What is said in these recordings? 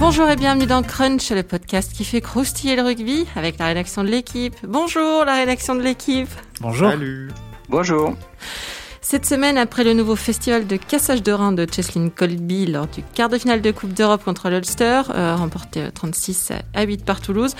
Bonjour et bienvenue dans Crunch, le podcast qui fait croustiller le rugby avec la rédaction de l'équipe. Bonjour la rédaction de l'équipe. Bonjour. Salut. Bonjour. Cette semaine, après le nouveau festival de cassage de rein de Cheslin Colby lors du quart de finale de Coupe d'Europe contre l'Ulster, euh, remporté 36 à 8 par Toulouse,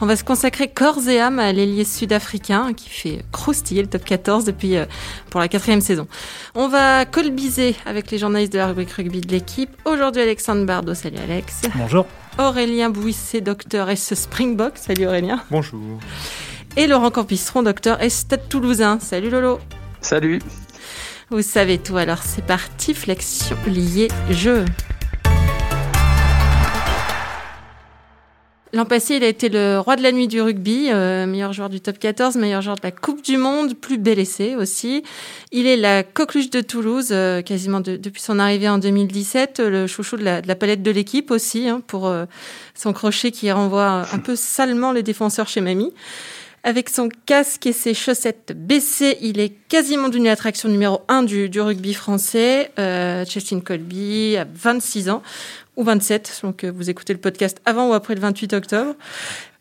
on va se consacrer corps et âme à l'ailier sud-africain qui fait croustiller le top 14 depuis euh, pour la quatrième saison. On va colbiser avec les journalistes de la rubrique rugby de l'équipe. Aujourd'hui, Alexandre Bardot. Salut Alex. Bonjour. Aurélien Bouisset, docteur S Springbok. Salut Aurélien. Bonjour. Et Laurent Campistron, docteur S Stade Toulousain. Salut Lolo. Salut. Vous savez tout, alors c'est parti, flexion liée jeu. L'an passé, il a été le roi de la nuit du rugby, euh, meilleur joueur du top 14, meilleur joueur de la Coupe du Monde, plus bel essai aussi. Il est la coqueluche de Toulouse, euh, quasiment de- depuis son arrivée en 2017, euh, le chouchou de la, palette de l'équipe aussi, hein, pour son crochet qui renvoie un peu salement les défenseurs chez Mamie. Avec son casque et ses chaussettes baissées, il est quasiment devenu l'attraction numéro un du, du rugby français. Euh, Chestin Colby a 26 ans, ou 27, donc vous écoutez le podcast avant ou après le 28 octobre.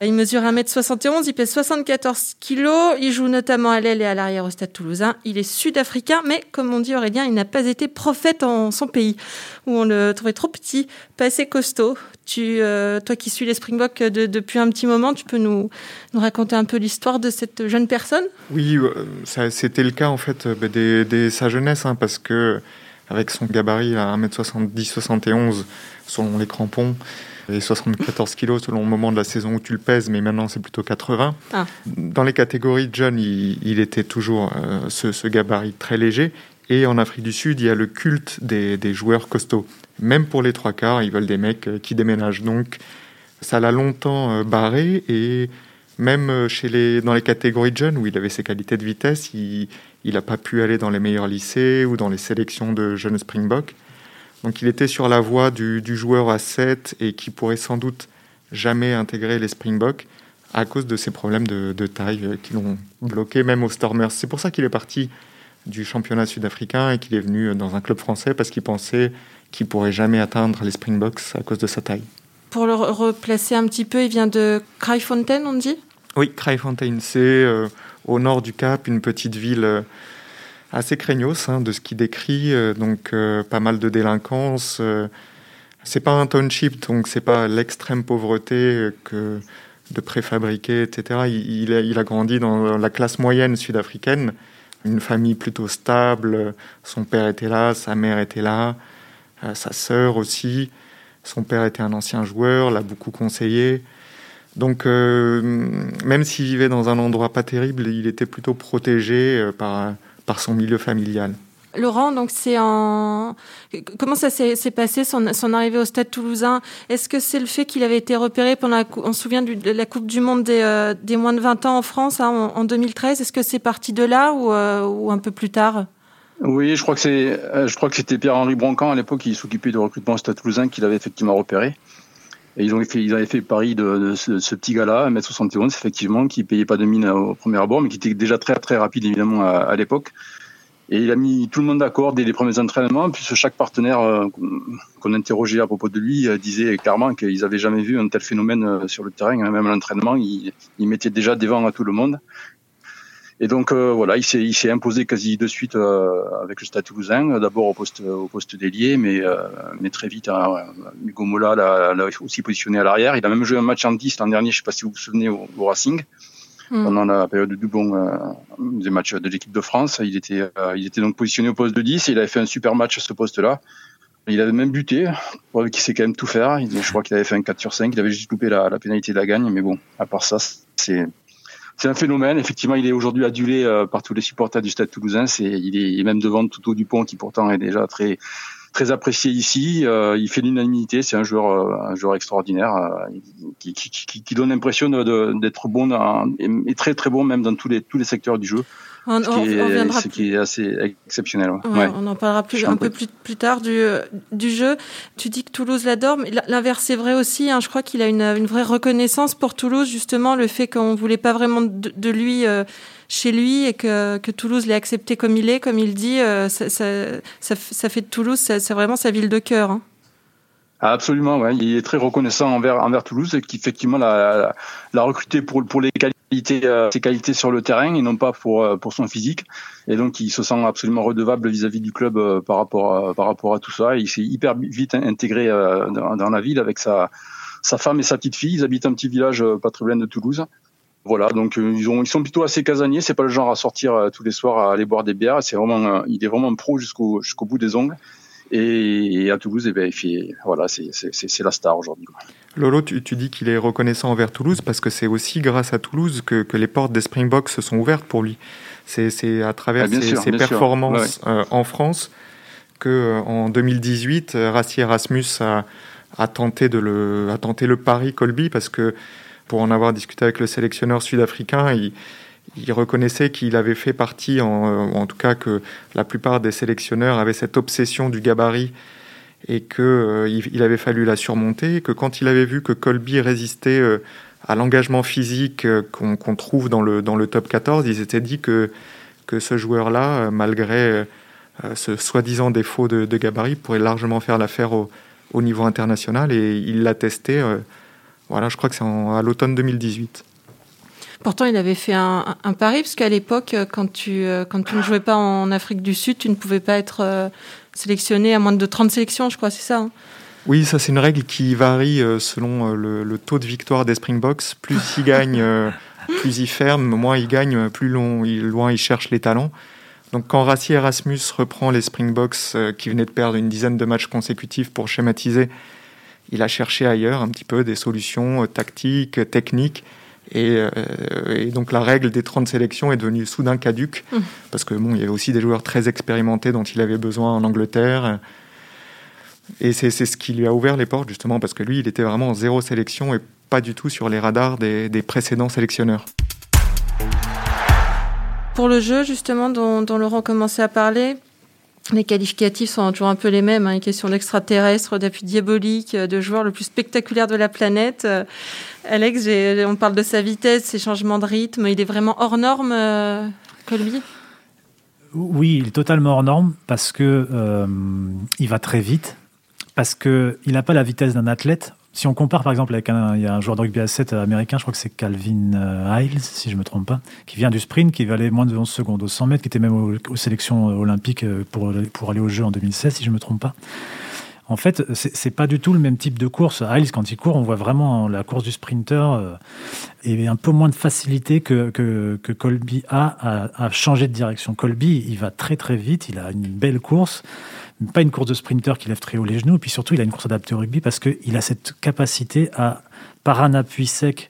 Il mesure 1m71, il pèse 74 kilos, il joue notamment à l'aile et à l'arrière au stade toulousain. Il est sud-africain, mais comme on dit Aurélien, il n'a pas été prophète en son pays, où on le trouvait trop petit, pas assez costaud. Tu, euh, toi qui suis les Springboks de- depuis un petit moment, tu peux nous, nous raconter un peu l'histoire de cette jeune personne? Oui, euh, c'était le cas en fait euh, bah, dès, dès sa jeunesse, hein, parce que avec son gabarit à 1m70-71 selon les crampons et 74 kg selon le moment de la saison où tu le pèses, mais maintenant c'est plutôt 80. Ah. Dans les catégories de jeunes, il, il était toujours euh, ce, ce gabarit très léger. Et en Afrique du Sud, il y a le culte des, des joueurs costauds. Même pour les trois quarts, ils veulent des mecs euh, qui déménagent. Donc ça l'a longtemps euh, barré et même euh, chez les, dans les catégories de jeunes où il avait ses qualités de vitesse, il n'a pas pu aller dans les meilleurs lycées ou dans les sélections de jeunes Springbok. Donc il était sur la voie du, du joueur à 7 et qui pourrait sans doute jamais intégrer les Springboks à cause de ses problèmes de, de taille qui l'ont bloqué même aux Stormers. C'est pour ça qu'il est parti du championnat sud-africain et qu'il est venu dans un club français parce qu'il pensait qu'il pourrait jamais atteindre les Springboks à cause de sa taille. Pour le re- replacer un petit peu, il vient de Kraaifontein, on dit? Oui, Kraaifontein, c'est euh, au nord du Cap, une petite ville euh, assez craignos hein, de ce qu'il décrit, euh, donc euh, pas mal de délinquance. c'est pas un township, donc c'est pas l'extrême pauvreté que de préfabriqués, etc. Il, il a, il a grandi dans la classe moyenne sud-africaine, une famille plutôt stable. Son père était là, sa mère était là, euh, sa sœur aussi. Son père était un ancien joueur, l'a beaucoup conseillé. Donc, euh, même s'il vivait dans un endroit pas terrible, il était plutôt protégé euh, par, par son milieu familial. Laurent, donc c'est en comment ça s'est passé son, arrivée au Stade Toulousain? Est-ce que c'est le fait qu'il avait été repéré pendant la, on se souvient de la Coupe du Monde des, euh, moins de 20 ans en France hein, en, en 2013 Est-ce que c'est parti de là ou, euh, ou un peu plus tard? Oui, je crois que c'est, euh, je crois que c'était Pierre-Henri Broncan à l'époque qui s'occupait du recrutement au Stade Toulousain qui l'avait effectivement repéré. Et ils ont fait, ils avaient fait le pari de, ce, petit gars-là, 1m71, effectivement, qui payait pas de mine au premier abord, mais qui était déjà très très rapide évidemment à l'époque. Et il a mis tout le monde d'accord dès les premiers entraînements, puisque chaque partenaire euh, qu'on interrogeait à propos de lui euh, disait clairement qu'ils n'avaient jamais vu un tel phénomène euh, sur le terrain, hein, même à l'entraînement, il, mettait déjà devant à tout le monde. Et donc voilà, il s'est imposé quasi de suite avec le Stade Toulousain, d'abord au poste au d'ailier, mais très vite euh, Hugo Mola l'a aussi positionné à l'arrière. Il a même joué un match en 10 l'an dernier, je sais pas si vous vous souvenez au Racing Hmm. pendant la période de doublon euh, des matchs de l'équipe de France. Il était euh, il était donc positionné au poste de 10 et il avait fait un super match à ce poste-là. Il avait même buté, qu'il sait quand même tout faire. Je crois qu'il avait fait un 4 sur 5, il avait juste loupé la, la pénalité de la gagne, mais bon, à part ça, c'est c'est un phénomène. Effectivement, il est aujourd'hui adulé euh, par tous les supporters du Stade Toulousain. C'est, il est même devant Touto Dupont, qui pourtant est déjà très très apprécié ici. Euh, il fait l'unanimité. C'est un joueur euh, un joueur extraordinaire euh, qui, donne l'impression d'être bon dans- et, et très très bon même dans tous les tous les secteurs du jeu. On, Ce qui, on est, ce qui est assez exceptionnel. ouais. Ouais, Ouais. On en parlera plus, un peu plus, plus tard du, du jeu. Tu dis que Toulouse l'adore, mais l'inverse est vrai aussi. hein. Je crois qu'il a une, une vraie reconnaissance pour Toulouse, justement, le fait qu'on voulait pas vraiment de, de lui euh, chez lui et que, que Toulouse l'ait accepté comme il est, comme il dit. euh, ça, ça, ça, f- ça fait de Toulouse, c'est vraiment sa ville de cœur. hein. Absolument, ouais. il est très reconnaissant envers, envers Toulouse et qui effectivement l'a, l'a recruté pour, pour les qualités, euh, ses qualités sur le terrain et non pas pour, euh, pour son physique. Et donc il se sent absolument redevable vis-à-vis du club euh, par, rapport à, par rapport à tout ça. il s'est hyper vite intégré dans, la ville avec sa, sa femme et sa petite fille. Ils habitent un petit village pas très loin de Toulouse. Voilà, donc ils, ont, ils sont plutôt assez casaniers. C'est pas le genre à sortir tous les soirs à aller boire des bières. C'est vraiment, il est vraiment pro jusqu'au jusqu'au bout des ongles. Et, à Toulouse, eh ben, voilà, c'est la star aujourd'hui. Lolo, tu, dis qu'il est reconnaissant envers Toulouse parce que c'est aussi grâce à Toulouse que, les portes des Springboks se sont ouvertes pour lui. C'est à travers ah, ses, performances euh, en France que euh, en 2018, euh, Rassi Erasmus a, tenté de le, a tenté le pari Colby parce que pour en avoir discuté avec le sélectionneur sud-africain, il, il reconnaissait qu'il avait fait partie, en, en, tout cas que la plupart des sélectionneurs avaient cette obsession du gabarit et qu'il euh, avait fallu la surmonter, que quand il avait vu que Colby résistait euh, à l'engagement physique qu'on trouve dans le, dans le top 14, il s'était dit que, que ce joueur-là, malgré ce soi-disant défaut de, gabarit, pourrait largement faire l'affaire au, au, niveau international et il l'a testé. voilà, je crois que c'est à l'automne 2018. Pourtant, il avait fait un, pari, parce qu'à l'époque, quand tu, euh, quand tu ne jouais pas en Afrique du Sud, tu ne pouvais pas être euh, sélectionné à moins de 30 sélections, je crois, c'est ça hein? Oui, ça c'est une règle qui varie euh, selon le, taux de victoire des Springboks. Plus il gagne, plus il ferme, moins il gagne, plus loin il cherche les talents. Donc quand Rassi Erasmus reprend les Springboks qui venaient de perdre une dizaine de matchs consécutifs pour schématiser, il a cherché ailleurs un petit peu des solutions tactiques, techniques euh, et, donc la règle des 30 sélections est devenue soudain caduque, mmh. parce que bon, il y avait aussi des joueurs très expérimentés dont il avait besoin en Angleterre. Et c'est ce qui lui a ouvert les portes, justement, parce que lui, il était vraiment en zéro sélection et pas du tout sur les radars des, précédents sélectionneurs. Pour le jeu, justement, dont, dont Laurent commençait à parler, les qualificatifs sont toujours un peu les mêmes. Hein. Une question d'extraterrestre, d'appui diabolique, de joueur le plus spectaculaire de la planète. Euh, Alex, on parle de sa vitesse, ses changements de rythme. Il est vraiment hors norme, euh, Colby? Oui, il est totalement hors norme parce que euh, il va très vite, parce qu'il n'a pas la vitesse d'un athlète si on compare par exemple avec un, il y a un joueur de rugby à 7 américain, je crois que c'est Calvin euh, Hiles, si je ne me trompe pas, qui vient du sprint, qui valait moins de 11 secondes au 100 mètres, qui était même aux, sélections olympiques euh, pour, aller aux Jeux en 2016, si je ne me trompe pas. En fait, c'est pas du tout le même type de course. Hiles, quand il court, on voit vraiment la course du sprinter euh, et un peu moins de facilité que, que, Colby a à, changer de direction. Colby, il va très très vite, il a une belle course pas une course de sprinter qui lève très haut les genoux, et puis surtout, il a une course adaptée au rugby parce qu'il a cette capacité à, par un appui sec,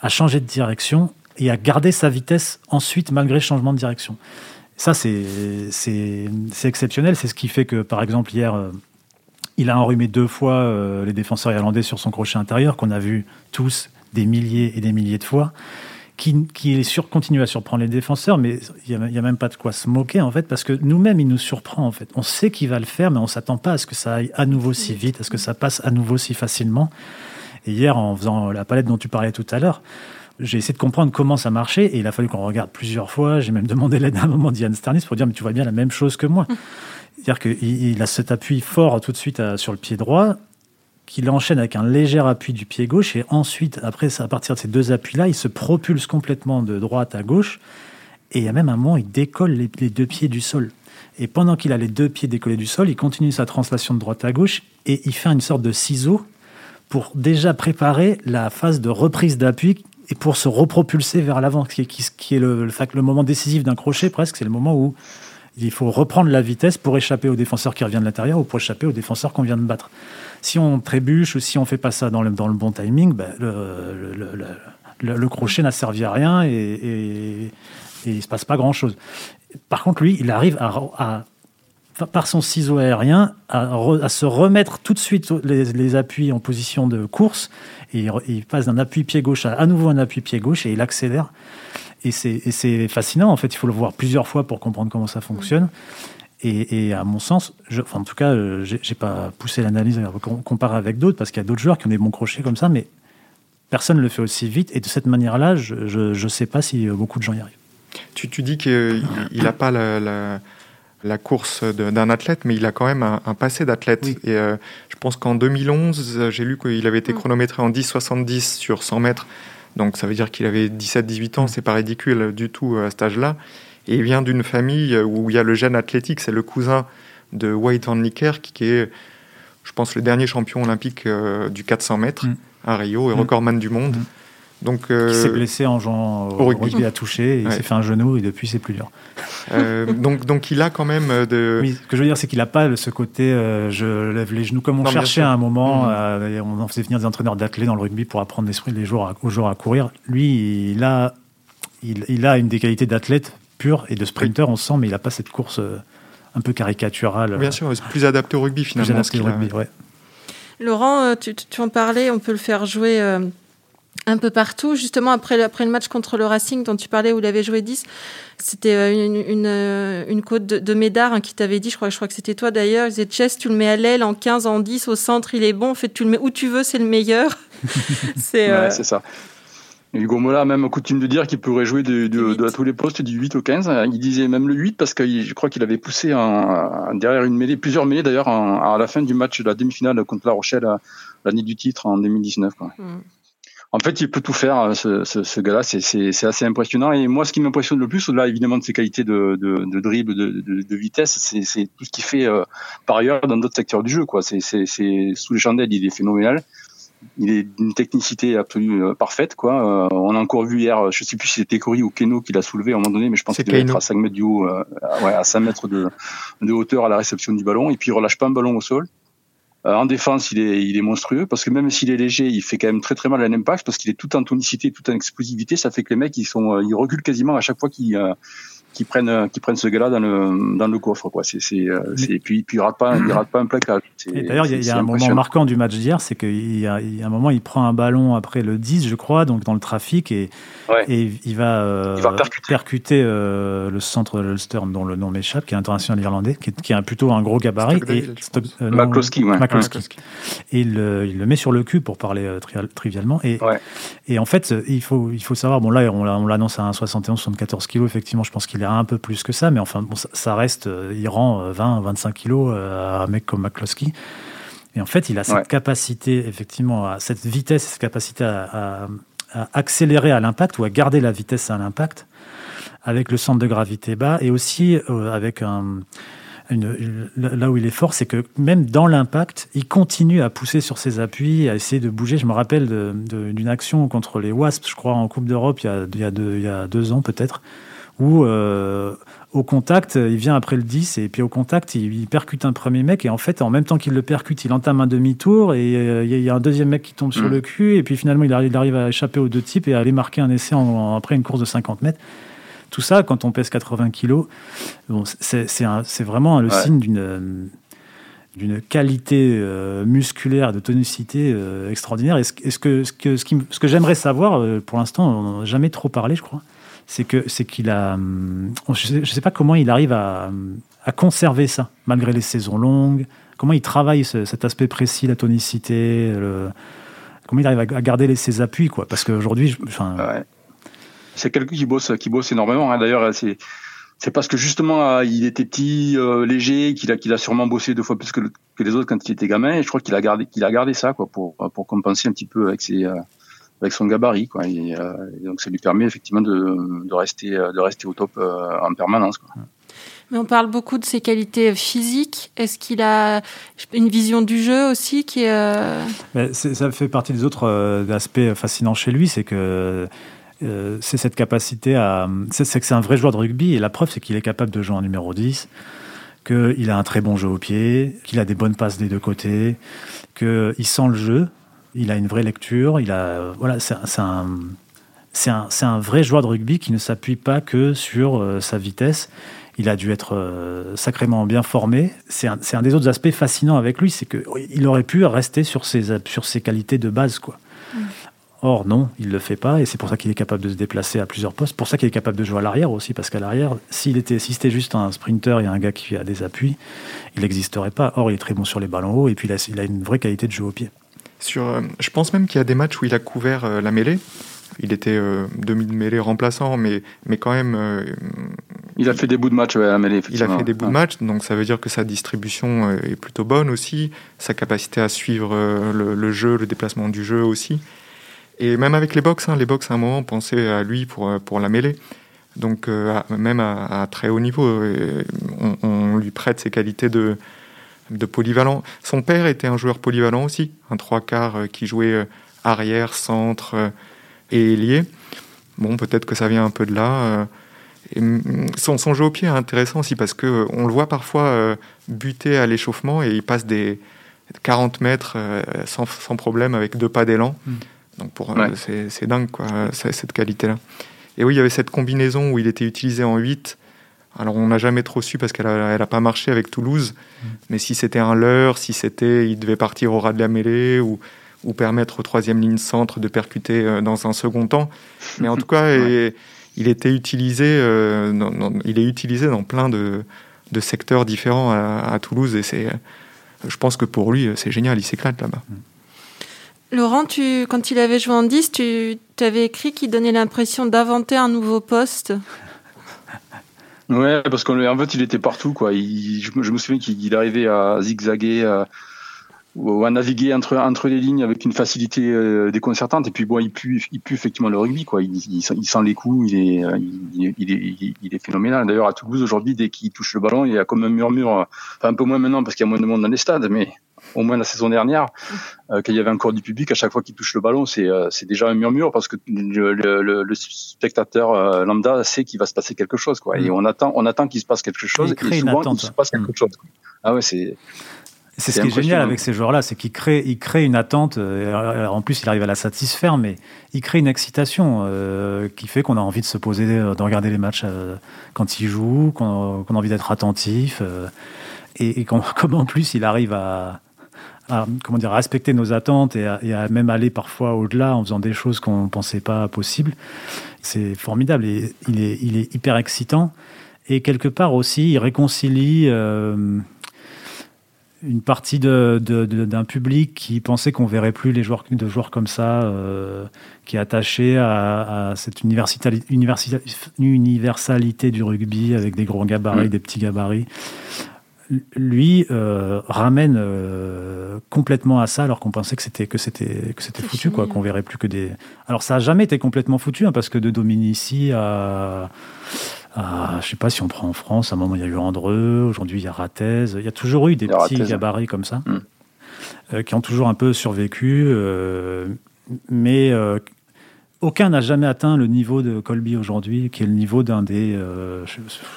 à changer de direction et à garder sa vitesse ensuite malgré le changement de direction. Ça, c'est exceptionnel. C'est ce qui fait que, par exemple, hier, euh, il a enrhumé deux fois euh, les défenseurs irlandais sur son crochet intérieur, qu'on a vu tous des milliers et des milliers de fois qui, qui sur, continue à surprendre les défenseurs, mais il n'y a, même pas de quoi se moquer, en fait, parce que nous-mêmes, il nous surprend, en fait. On sait qu'il va le faire, mais on ne s'attend pas à ce que ça aille à nouveau si vite, à ce que ça passe à nouveau si facilement. Et hier, en faisant la palette dont tu parlais tout à l'heure, j'ai essayé de comprendre comment ça marchait, et il a fallu qu'on regarde plusieurs fois. J'ai même demandé l'aide à un moment d'Ian Sternis pour dire, mais tu vois bien la même chose que moi. C'est-à-dire qu'il a cet appui fort tout de suite euh, sur le pied droit, qu'il enchaîne avec un léger appui du pied gauche et ensuite, après, à partir de ces deux appuis-là, il se propulse complètement de droite à gauche et il y a même un moment, il décolle les, deux pieds du sol. Et pendant qu'il a les deux pieds décollés du sol, il continue sa translation de droite à gauche et il fait une sorte de ciseau pour déjà préparer la phase de reprise d'appui et pour se repropulser vers l'avant, qui, qui, est le, le, le moment décisif d'un crochet presque, c'est le moment où il faut reprendre la vitesse pour échapper au défenseur qui revient de l'intérieur ou pour échapper au défenseur qu'on vient de battre. Si on trébuche ou si on fait pas ça dans le, dans le bon timing, ben, le, crochet n'a servi à rien et, et, et il se passe pas grand-chose. Par contre, lui, il arrive par son ciseau aérien, à, se remettre tout de suite les, appuis en position de course. Et il, passe d'un appui pied gauche à nouveau un appui pied gauche et il accélère. Et c'est fascinant, en fait, il faut le voir plusieurs fois pour comprendre comment ça fonctionne. Et, à mon sens, je, enfin, en tout cas, euh, j'ai pas poussé l'analyse à comparer avec d'autres, parce qu'il y a d'autres joueurs qui ont des bons crochets comme ça, mais personne ne le fait aussi vite. Et de cette manière-là, je ne sais pas si euh, beaucoup de gens y arrivent. Tu, tu dis qu'il n'a pas la, la course d'un athlète, mais il a quand même un, passé d'athlète. Et je pense qu'en 2011, j'ai lu qu'il avait été mm. chronométré en 10,70 sur 100 mètres. Donc ça veut dire qu'il avait 17-18 ans, mm. c'est pas ridicule du tout à cet âge-là. Et il vient d'une famille où il y a le gène athlétique, c'est le cousin de Wade Van Niekerk, qui est, je pense, le dernier champion olympique du 400 mètres mm. à Rio et recordman du monde. Donc, euh, s'est blessé en jouant au, rugby. à toucher, il s'est fait un genou et depuis c'est plus dur. Euh, donc, donc il a quand même euh, de. Oui, ce que je veux dire, c'est qu'il n'a pas ce côté je lève les genoux comme on cherchait à un moment. Mhm. on en faisait venir des entraîneurs d'athlètes dans le rugby pour apprendre les, les joueurs à, aux joueurs à courir. Lui, il a, il, a une des qualités d'athlète pur et de sprinter, on sent, mais il n'a pas cette course un peu caricaturale. Bien sûr, plus adapté au rugby finalement. Plus adapté au rugby, ouais. Laurent, tu, tu, en parlais, on peut le faire jouer un peu partout. Justement, après, après le match contre le Racing dont tu parlais, où il avait joué 10, c'était euh, une, une, euh, une côte de, Médard hein, qui t'avait dit, je crois, je crois que c'était toi d'ailleurs, il disait Chess, tu le mets à l'aile, en 15, en 10, au centre, il est bon. En fait, tu le mets où tu veux, c'est le meilleur. c'est euh, ça. Hugo Mola a même coutume de dire qu'il pourrait jouer de, de, à tous les postes du 8 au 15. Il disait même le 8 parce que je crois qu'il avait poussé derrière une mêlée, plusieurs mêlées d'ailleurs à la fin du match de la demi-finale contre La Rochelle l'année du titre en 2019. Quoi. Mm en fait, il peut tout faire, euh, ce, ce, ce gars-là. C'est assez impressionnant. Et moi, ce qui m'impressionne le plus, au-delà évidemment de ses qualités de, de, de dribble, de, de, de vitesse, c'est tout ce qu'il fait euh, par ailleurs dans d'autres secteurs du jeu. Quoi. C'est sous les chandelles, il est phénoménal. Il est d'une technicité absolue euh, parfaite. Quoi. on a encore vu hier, je sais plus si c'était Cory ou Keno qui l'a soulevé à un moment donné, mais je pense qu'il devait être à 5 mètres du haut, ouais, à 5 mètres de, de hauteur à la réception du ballon. Et puis il relâche pas un ballon au sol. Euh, en défense, il est, monstrueux parce que même s'il est léger, il fait quand même très très mal à l'impact parce qu'il est tout en tonicité, tout en explosivité. Ça fait que les mecs, ils sont, euh, ils reculent quasiment à chaque fois qu'ils euh, qui prennent euh, qui prennent ce gars-là dans le dans le coffre quoi. C'est c'est euh, puis puis il rate pas il rate pas un plaquage d'ailleurs il y a, un moment marquant du match d'hier c'est qu'il y, a, il y a un moment il prend un ballon après le 10 je crois donc dans le trafic et et il va, euh, il va percuter, le centre de l'Ulster dont le nom m'échappe qui est international irlandais qui est, qui a plutôt un gros gabarit. Et McCloskey ouais. et il, il, le met sur le cul pour parler trivialement. Et et en fait il faut il faut savoir bon là on l'annonce à 71 74 kilos effectivement je pense qu'il est un peu plus que ça, mais enfin, bon, ça, reste, euh, il rend 20, 25 kilos euh, à un mec comme McCloskey. Et en fait, il a cette capacité, effectivement, à cette vitesse, cette capacité à, accélérer à l'impact ou à garder la vitesse à l'impact avec le centre de gravité bas et aussi euh, avec un, là où il est fort, c'est que même dans l'impact, il continue à pousser sur ses appuis, à essayer de bouger. Je me rappelle d'une action contre les Wasps, je crois, en Coupe d'Europe, il y a deux ans peut-être, où euh, au contact, il vient après le 10 et puis au contact, il, percute un premier mec et en fait, en même temps qu'il le percute, il entame un demi-tour et euh, il y, a un deuxième mec qui tombe sur mm. le cul et puis finalement, il arrive, à échapper aux deux types et à aller marquer un essai après une course de 50 mètres. Tout ça, quand on pèse 80 kilos, bon, c'est vraiment le signe d'une d'une qualité euh, musculaire, de tonicité extraordinaire. Et ce, que, ce que, ce, que j'aimerais savoir, pour l'instant, on n'en a jamais trop parlé, je crois, c'est que c'est qu'il a, hum, je ne sais, pas comment il arrive à, à, conserver ça malgré les saisons longues. Comment il travaille cet aspect précis, la tonicité, comment il arrive à garder ses appuis, quoi. Parce qu'aujourd'hui. C'est quelqu'un qui bosse, qui bosse énormément. Hein. D'ailleurs, c'est c'est parce que justement euh, il était petit, euh, léger, qu'il a qu'il a sûrement bossé deux fois plus que, que, les autres quand il était gamin. Et je crois qu'il a gardé qu'il a gardé ça quoi pour pour compenser un petit peu avec ses euh, avec son gabarit quoi. Euh, et, donc ça lui permet effectivement de, de rester de rester au top euh, en permanence. Quoi. Mais on parle beaucoup de ses qualités physiques. Est-ce qu'il a une vision du jeu aussi qui est... Euh, ça fait partie des autres aspects fascinants chez lui, c'est que c'est cette capacité à... C'est que c'est un vrai joueur de rugby, et la preuve, c'est qu'il est capable de jouer en numéro 10, qu'il a un très bon jeu au pied, qu'il a des bonnes passes des deux côtés, qu'il sent le jeu, il a une vraie lecture. Il a, voilà, c'est un, un, un, vrai joueur de rugby qui ne s'appuie pas que sur euh, sa vitesse. Il a dû être euh, sacrément bien formé. C'est un, un, des autres aspects fascinants avec lui, c'est qu'il aurait pu rester sur ses, sur ses qualités de base. Quoi. Mm. Or, non, il ne le fait pas, et c'est pour ça qu'il est capable de se déplacer à plusieurs postes. pour ça qu'il est capable de jouer à l'arrière aussi, parce qu'à l'arrière, s'il était, si c'était juste un sprinter et un gars qui a des appuis, il n'existerait pas. Or, il est très bon sur les ballons hauts, et puis il a, il a une vraie qualité de jeu au pied. Sur, euh, je pense même qu'il y a des matchs où il a couvert euh, la mêlée. Il était euh, demi-mêlée remplaçant, mais, mais quand même, Il a fait des bouts de match à la mêlée, Il a fait des bouts de match, donc ça veut dire que sa distribution est plutôt bonne aussi, sa capacité à suivre le, jeu, le déplacement du jeu aussi. Et même avec les box, hein, les box à un moment pensaient à lui pour, pour la mêlée. Donc même à, très haut niveau, on, on, lui prête ses qualités de, de polyvalent. Son père était un joueur polyvalent aussi, un trois quarts euh, qui jouait euh, arrière, centre euh, et ailier. Bon, peut-être que ça vient un peu de là. Son, son, jeu au pied est intéressant aussi parce que on le voit parfois buter à l'échauffement et il passe des 40 mètres sans, sans problème avec deux pas d'élan. Mm. Donc pour c'est dingue quoi, cette qualité-là. Et oui, il y avait cette combinaison où il était utilisé en 8 alors on n'a jamais trop su parce qu'elle n'a pas marché avec Toulouse. Mm. Mais si c'était un leurre, si c'était il devait partir au ras de la mêlée ou, ou permettre au troisième ligne centre de percuter euh, dans un second temps. Mais en tout cas, il était utilisé, euh, il est utilisé dans plein de, secteurs différents à, Toulouse et c'est, je pense que pour lui, c'est génial, il s'éclate là-bas. Mm. Laurent, tu, quand il avait joué en 10, tu avais écrit qu'il donnait l'impression d'inventer un nouveau poste? Ouais, parce qu'en fait, il était partout, quoi. Il, je, me souviens qu'il arrivait à zigzaguer, à, ou à naviguer entre, entre les lignes avec une facilité euh, déconcertante. Et puis, bon, il pue, il pue effectivement le rugby, quoi. Il, sent les coups, il est, il, il est, il est phénoménal. D'ailleurs, à Toulouse, aujourd'hui, dès qu'il touche le ballon, il y a comme un murmure, enfin, un peu moins maintenant parce qu'il y a moins de monde dans les stades, mais au moins la saison dernière, euh, qu'il y avait encore du public, à chaque fois qu'il touche le ballon, c'est euh, déjà un murmure parce que le, le, le spectateur euh, lambda sait qu'il va se passer quelque chose, quoi. Et mm. on attend, on attend qu'il se passe quelque chose, et, souvent il se passe quelque mm. chose. Ah ouais, c'est. C'est ce qui est génial avec ces joueurs-là, c'est qu'ils créent, ils créent une attente. en plus, il arrive à la satisfaire, mais il crée une excitation qui fait qu'on a envie de se poser, de regarder les matchs quand ils jouent, qu'on a envie d'être attentif. et, et comme en plus il arrive à, à, comment dire, respecter nos attentes et à, même aller parfois au-delà en faisant des choses qu'on ne pensait pas possibles. C'est formidable et il est, il est hyper excitant. Et quelque part aussi, il réconcilie euh, une partie d'un de, de, public qui pensait qu'on verrait plus les joueurs, de joueurs comme ça, euh, qui est attaché à, à cette universalité, universalité du rugby avec des gros gabarits, des petits gabarits lui euh, ramène euh, complètement à ça alors qu'on pensait que c'était que c'était que c'était foutu quoi qu'on verrait plus que des alors ça a jamais été complètement foutu hein, parce que de Dominici à, à je sais pas si on prend en France à un moment il y a eu Andreux aujourd'hui il y a Ratez il y a toujours eu des petits gabarits comme ça mm. euh, qui ont toujours un peu survécu mais aucun n'a jamais atteint le niveau de Colby aujourd'hui, qui est le niveau d'un des. Euh,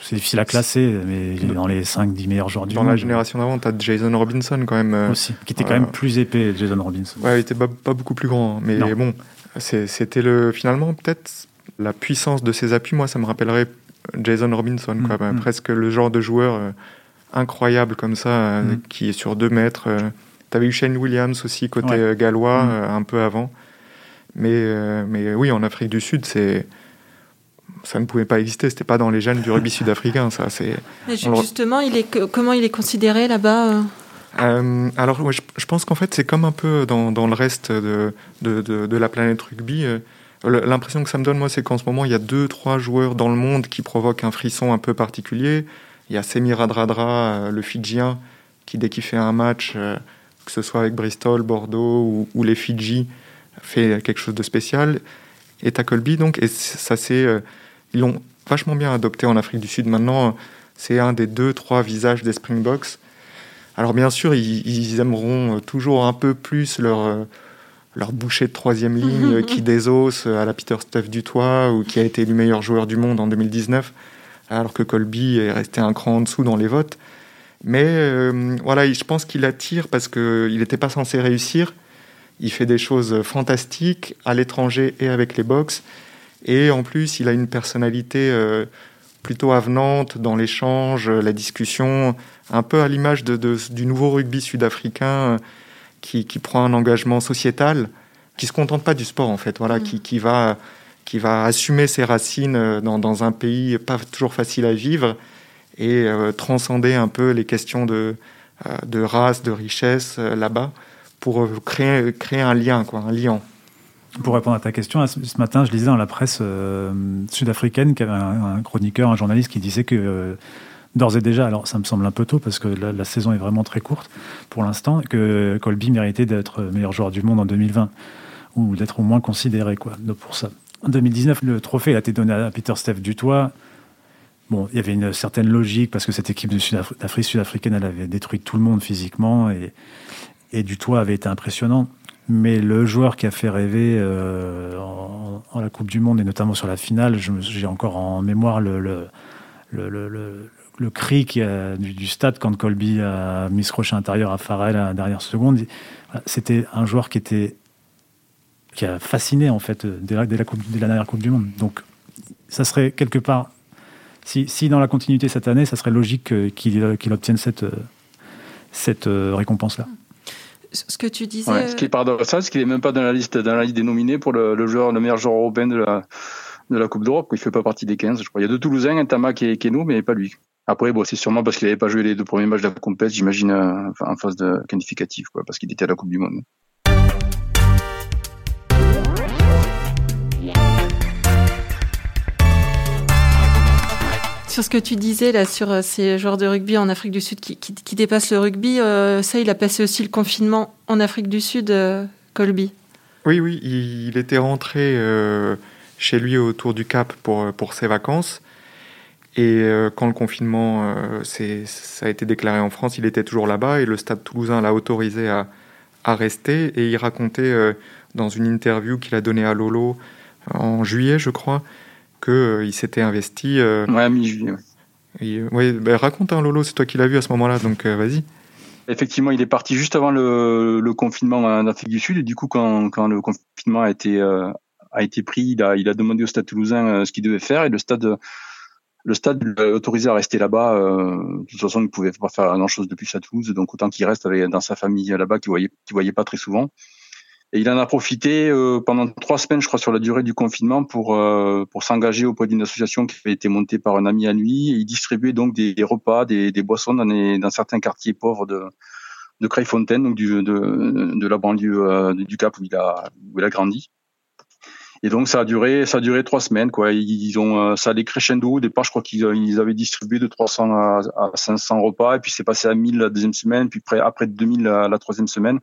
c'est difficile à classer, mais il est dans les 5-10 meilleurs joueurs du monde. Dans la génération d'avant, tu as Jason Robinson quand même. Euh, Aussi, qui était quand même plus épais, Jason Robinson. Ouais, il était pas, beaucoup plus grand. Hein, mais bon, c'était le finalement peut-être la puissance de ses appuis. Moi, ça me rappellerait Jason Robinson, quoi, mm, mm. presque le genre de joueur euh, incroyable comme ça, mm. qui est sur 2 mètres. tu avais eu Shane Williams aussi, côté gallois, un peu avant. Mais, euh, mais oui, en Afrique du Sud, c'est ça ne pouvait pas exister. C'était pas dans les gènes du rugby sud-africain. Ça, c'est. Justement, il est comment il est considéré là-bas euh? Euh, Alors, je, pense qu'en fait, c'est comme un peu dans, dans le reste de, de, de, la planète rugby. L'impression que ça me donne, moi, c'est qu'en ce moment, il y a deux, trois joueurs dans le monde qui provoquent un frisson un peu particulier. Il y a Semi Radradra, le Fidjien, qui dès qu'il fait un match, que ce soit avec Bristol, Bordeaux ou, ou les Fidji, fait quelque chose de spécial. Et Colby, donc, et ça c'est, euh, ils l'ont vachement bien adopté en Afrique du Sud. Maintenant, c'est un des deux, trois visages des Springboks. Alors bien sûr, ils, aimeront toujours un peu plus leur, euh, leur boucher de troisième ligne qui désosse à la Peter Stuff du toit ou qui a été le meilleur joueur du monde en 2019, alors que Colby est resté un cran en dessous dans les votes. Mais euh, voilà, je pense qu'il attire parce qu'il n'était pas censé réussir. Il fait des choses fantastiques à l'étranger et avec les box. Et en plus, il a une personnalité euh, plutôt avenante dans l'échange, la discussion, un peu à l'image de, du nouveau rugby sud-africain euh, qui, prend un engagement sociétal, qui se contente pas du sport en fait, voilà, mm. qui, qui, va, qui va assumer ses racines euh, dans, dans, un pays pas toujours facile à vivre et transcender un peu les questions de, de race, de richesse là-bas pour euh, créer, créer un lien, quoi, un lien. pour répondre à ta question, ce matin, je lisais dans la presse sud-africaine qu'il y avait un, chroniqueur, un journaliste qui disait que d'ores et déjà, alors ça me semble un peu tôt parce que la, saison est vraiment très courte pour l'instant, que Colby méritait d'être meilleur joueur du monde en 2020 ou d'être au moins considéré quoi, pour ça. En 2019, le trophée a été donné à Peter Steph Dutoit. Bon, il y avait une certaine logique parce que cette équipe d'Afrique sud-africaine, elle avait détruit tout le monde physiquement et, et Dutoit avait été impressionnant. Mais le joueur qui a fait rêver euh, en, la Coupe du Monde et notamment sur la finale, j'ai encore en mémoire le, le, le, le cri qui a, du, stade quand Colby a mis ce crochet intérieur à Farrell à la dernière seconde. C'était un joueur qui était qui a fasciné en fait dès la, la, coupe, la dernière Coupe du Monde. Donc ça serait quelque part, si, si dans la continuité cette année, ça serait logique qu'il obtienne cette, cette euh, récompense-là. Ce que tu disais. ce qui est paradoxal, c'est qu'il n'est même pas dans la liste, dans la liste des nominés pour le, joueur, le meilleur joueur européen de la, de la Coupe d'Europe. Il ne fait pas partie des 15, je crois. Il y a deux Toulousains, un Tama qui est, qui est nous, mais pas lui. Après, bon, c'est sûrement parce qu'il n'avait pas joué les deux premiers matchs de la compète, j'imagine, euh, en phase de qualificatif, quoi, parce qu'il était à la Coupe du Monde. Sur ce que tu disais là sur euh, ces joueurs de rugby en Afrique du Sud qui, dépassent le rugby, euh, ça, il a passé aussi le confinement en Afrique du Sud, Colby. Oui, oui, il, était rentré chez lui autour du Cap pour, pour ses vacances. Et euh, quand le confinement euh, ça a été déclaré en France, il était toujours là-bas et le Stade toulousain l'a autorisé à, à, rester. Et il racontait euh, dans une interview qu'il a donnée à Lolo en juillet, je crois, qu'il s'était investi. ouais, à mi-juillet. Oui, bah, raconte, hein, Lolo, c'est toi qui l'as vu à ce moment-là, donc vas-y. Effectivement, il est parti juste avant le, le, confinement en Afrique du Sud. Et du coup, quand, quand le confinement a été, a été pris, il a, il a demandé au Stade toulousain ce qu'il devait faire. Et le Stade le stade l'a autorisé à rester là-bas. Euh, de toute façon, il ne pouvait pas faire grand-chose depuis sa Toulouse, donc autant qu'il reste avec, dans sa famille là-bas, qu'il voyait, qu'il voyait pas très souvent. Et il en a profité euh, pendant trois semaines, je crois, sur la durée du confinement, pour euh, pour s'engager auprès d'une association qui avait été montée par un ami à lui. Et il distribuait donc des, repas, des, des boissons dans, les, dans certains quartiers pauvres de de Crayfontaine, donc du, de, de la banlieue du Cap où il a où il a grandi. Et donc ça a duré, ça a duré trois semaines quoi. Ils ont, euh, ça allait crescendo. Au départ, je crois qu'ils ils avaient distribué de 300 à, 500 repas, et puis c'est passé à 1000 la deuxième semaine, puis après, après 2000 la, la troisième semaine.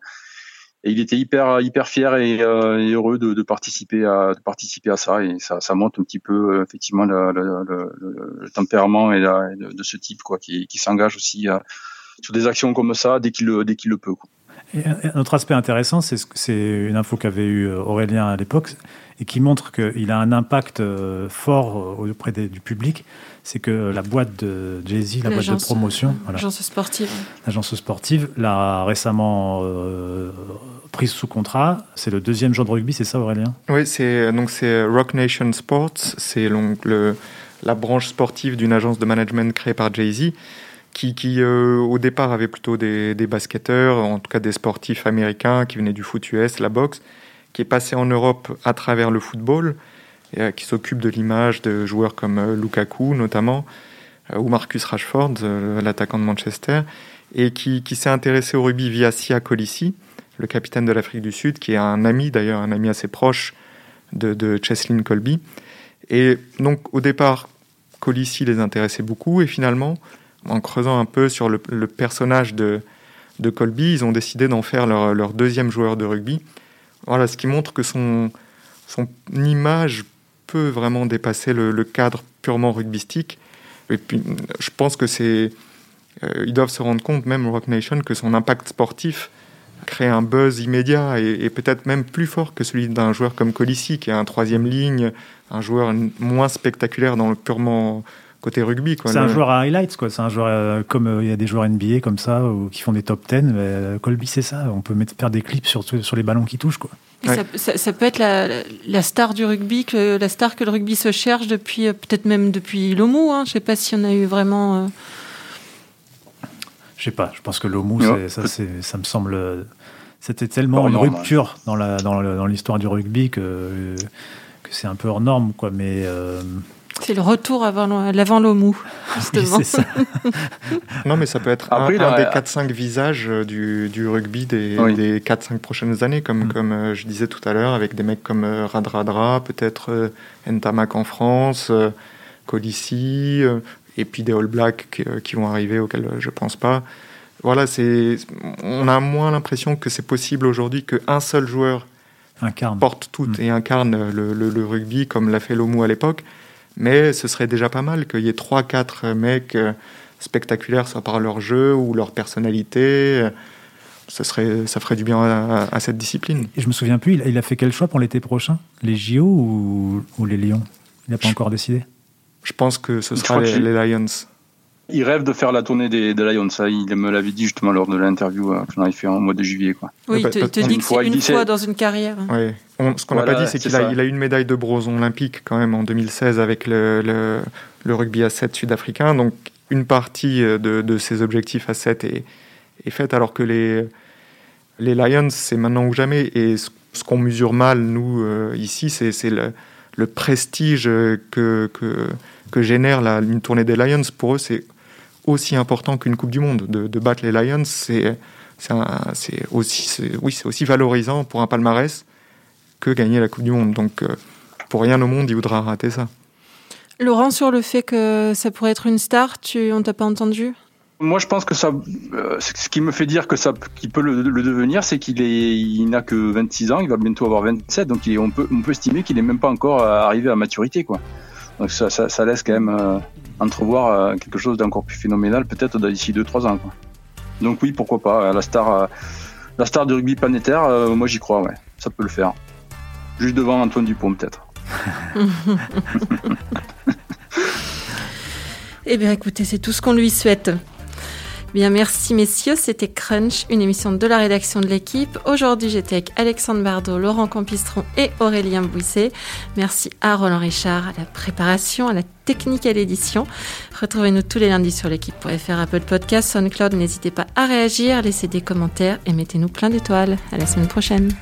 Et il était hyper hyper fier et, euh, heureux de, participer à de participer à ça. Et ça, ça montre un petit peu euh, effectivement le, le, le, le, tempérament et de, de, ce type quoi, qui, qui s'engage aussi sur des actions comme ça dès qu'il dès qu'il le peut. Quoi. Et un autre aspect intéressant, c'est une info qu'avait eu Aurélien à l'époque, et qui montre qu'il a un impact euh, fort euh, auprès du public, c'est que la boîte de Jay-Z, la boîte de promotion, l'agence sportive, l'agence sportive l'a récemment euh, prise sous contrat. C'est le deuxième jour de rugby, c'est ça, Aurélien? Oui, c'est donc c'est Rock Nation Sports, c'est le, la branche sportive d'une agence de management créée par Jay-Z. Qui, qui au départ avait plutôt des, des, basketteurs, en tout cas des sportifs américains qui venaient du foot US, la boxe, qui est passé en Europe à travers le football, et, euh, qui s'occupe de l'image de joueurs comme euh, Lukaku notamment, euh, ou Marcus Rashford, l'attaquant de Manchester, et qui, qui s'est intéressé au rugby via Sia Colissi, le capitaine de l'Afrique du Sud, qui est un ami d'ailleurs, un ami assez proche de, Cheslin Colby. Et donc au départ, Colissi les intéressait beaucoup, et finalement, en creusant un peu sur le, personnage de, de Colby, ils ont décidé d'en faire leur, deuxième joueur de rugby, voilà, ce qui montre que son, son image peut vraiment dépasser le, cadre purement rugbystique. Et puis, je pense que c'est, euh, ils doivent se rendre compte, même Rock Nation, que son impact sportif crée un buzz immédiat et, peut-être même plus fort que celui d'un joueur comme Colissi, qui est un troisième ligne, un joueur moins spectaculaire dans le purement côté rugby. C'est un joueur à highlights, quoi. C'est un joueur euh, comme euh, il y a des joueurs NBA comme ça ou, qui font des top 10. Mais, euh, Colby, c'est ça. On peut mettre, faire des clips sur, sur les ballons qui touchent, quoi. Ça, peut être la, star du rugby, que, la star que le rugby se cherche depuis, peut-être même depuis Lomu. Hein. Je ne sais pas si on a eu vraiment. Je sais pas. Je pense que Lomu, ça, ça me semble. C'était tellement une rupture dans la dans l'histoire du rugby que, que c'est un peu hors norme, quoi. Mais C'est le retour avant l'avant l'OMU, justement. ça. non, mais ça peut être un, des 4-5 visages euh, du, du rugby des, des 4-5 prochaines années, comme, mm. comme euh, je disais tout à l'heure, avec des mecs comme euh, Radradra, peut-être Ntamak en France, Colissi, et puis des All Blacks qui, vont arriver auxquels je pense pas. Voilà, c'est, on a moins l'impression que c'est possible aujourd'hui qu'un seul joueur incarne. porte tout mm. et incarne le, le rugby comme l'a fait l'OMU à l'époque. Mais ce serait déjà pas mal qu'il y ait 3-4 mecs euh, spectaculaires, soit par leur jeu ou leur personnalité. Ça, serait, ça ferait du bien à, cette discipline. Et je me souviens plus, il, a fait quel choix pour l'été prochain? Les JO ou, les Lions? Il n'a pas encore décidé? Je pense que ce sera les, Lions. Il rêve de faire la tournée des, Lions. Ça, il me l'avait dit justement lors de l'interview euh, qu'on avait fait en mois de juillet. Quoi. Oui, il te, te dit que c'est une fois dans une carrière. Oui ce qu'on n'a pas dit, c'est qu'il a, il a eu une médaille de bronze olympique quand même en 2016 avec le, le, rugby à 7 sud-africain. Donc une partie euh, de, de, ses objectifs à 7 est, est faite, alors que les, les Lions, c'est maintenant ou jamais. Et ce, qu'on mesure mal, nous, euh, ici, c'est le, le, prestige que, que, que génère la, une tournée des Lions. Pour eux, c'est aussi important qu'une Coupe du Monde. De, de battre les Lions, c'est aussi, oui, aussi valorisant pour un palmarès que gagner la Coupe du Monde. Donc, euh, pour rien au monde, il voudra rater ça. Laurent, sur le fait que ça pourrait être une star, tu, on t'a pas entendu? Moi, je pense que ça, euh, ce qui me fait dire que ça, qu'il peut le, devenir, c'est qu'il est, il n'a que 26 ans, il va bientôt avoir 27, donc il on peut, on peut estimer qu'il n'est même pas encore euh, arrivé à maturité, quoi. Donc ça, ça, laisse quand même entrevoir quelque chose d'encore plus phénoménal, peut-être d'ici 2-3 ans. Donc oui, pourquoi pas, la star, la star du rugby planétaire, moi j'y crois, ouais, ça peut le faire. Juste devant Antoine Dupont, peut-être. eh bien, écoutez, c'est tout ce qu'on lui souhaite. Merci messieurs. C'était Crunch, une émission de la rédaction de l'équipe. Aujourd'hui, j'étais avec Alexandre Bardot, Laurent Campistron et Aurélien Bouisset. Merci à Roland Richard, à la préparation, à la technique et à l'édition. Retrouvez-nous tous les lundis sur l'équipe.fr, Apple Podcast, SoundCloud. N'hésitez pas à réagir, laissez des commentaires et mettez-nous plein d'étoiles. À la semaine prochaine.